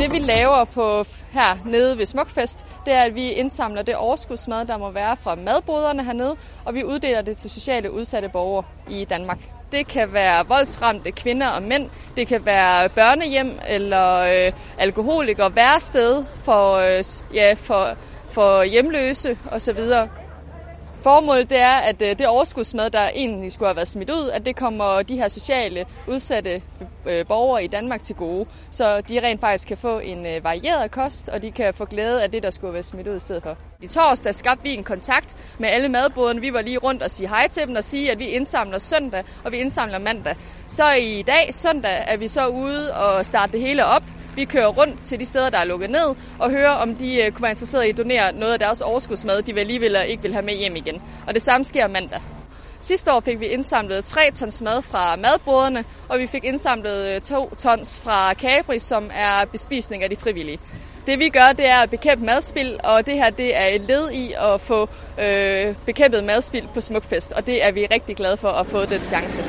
Det vi laver på her nede ved Smukfest, det er, at vi indsamler det overskudsmad, der må være fra madboderne hernede, og vi uddeler det til sociale udsatte borgere i Danmark. Det kan være voldsramte kvinder og mænd, det kan være børnehjem eller øh, alkoholikere, værsted for, øh, ja, for, for hjemløse osv. Formålet det er, at øh, det overskudsmad, der egentlig skulle have været smidt ud, at det kommer de her sociale udsatte øh, borgere i Danmark til gode, så de rent faktisk kan få en øh, varieret kost, og de kan få glæde af det, der skulle være smidt ud i stedet for. I torsdag skabte vi en kontakt med alle madboderne. Vi var lige rundt og sige hej til dem og sige, at vi indsamler søndag, og vi indsamler mandag. Så i dag, søndag, er vi så ude og starte det hele op. Vi kører rundt til de steder, der er lukket ned, og hører, om de øh, kunne være interesserede i at donere noget af deres overskudsmad, de vil alligevel øh, ikke vil have med hjem igen. Og det samme sker mandag. Sidste år fik vi indsamlet 3 tons mad fra madboderne, og vi fik indsamlet øh, 2 tons fra Capri, som er bespisning af de frivillige. Det vi gør, det er at bekæmpe madspild, og det her det er et led i at få øh, bekæmpet madspild på Smukfest, og det er vi rigtig glade for at få den chance.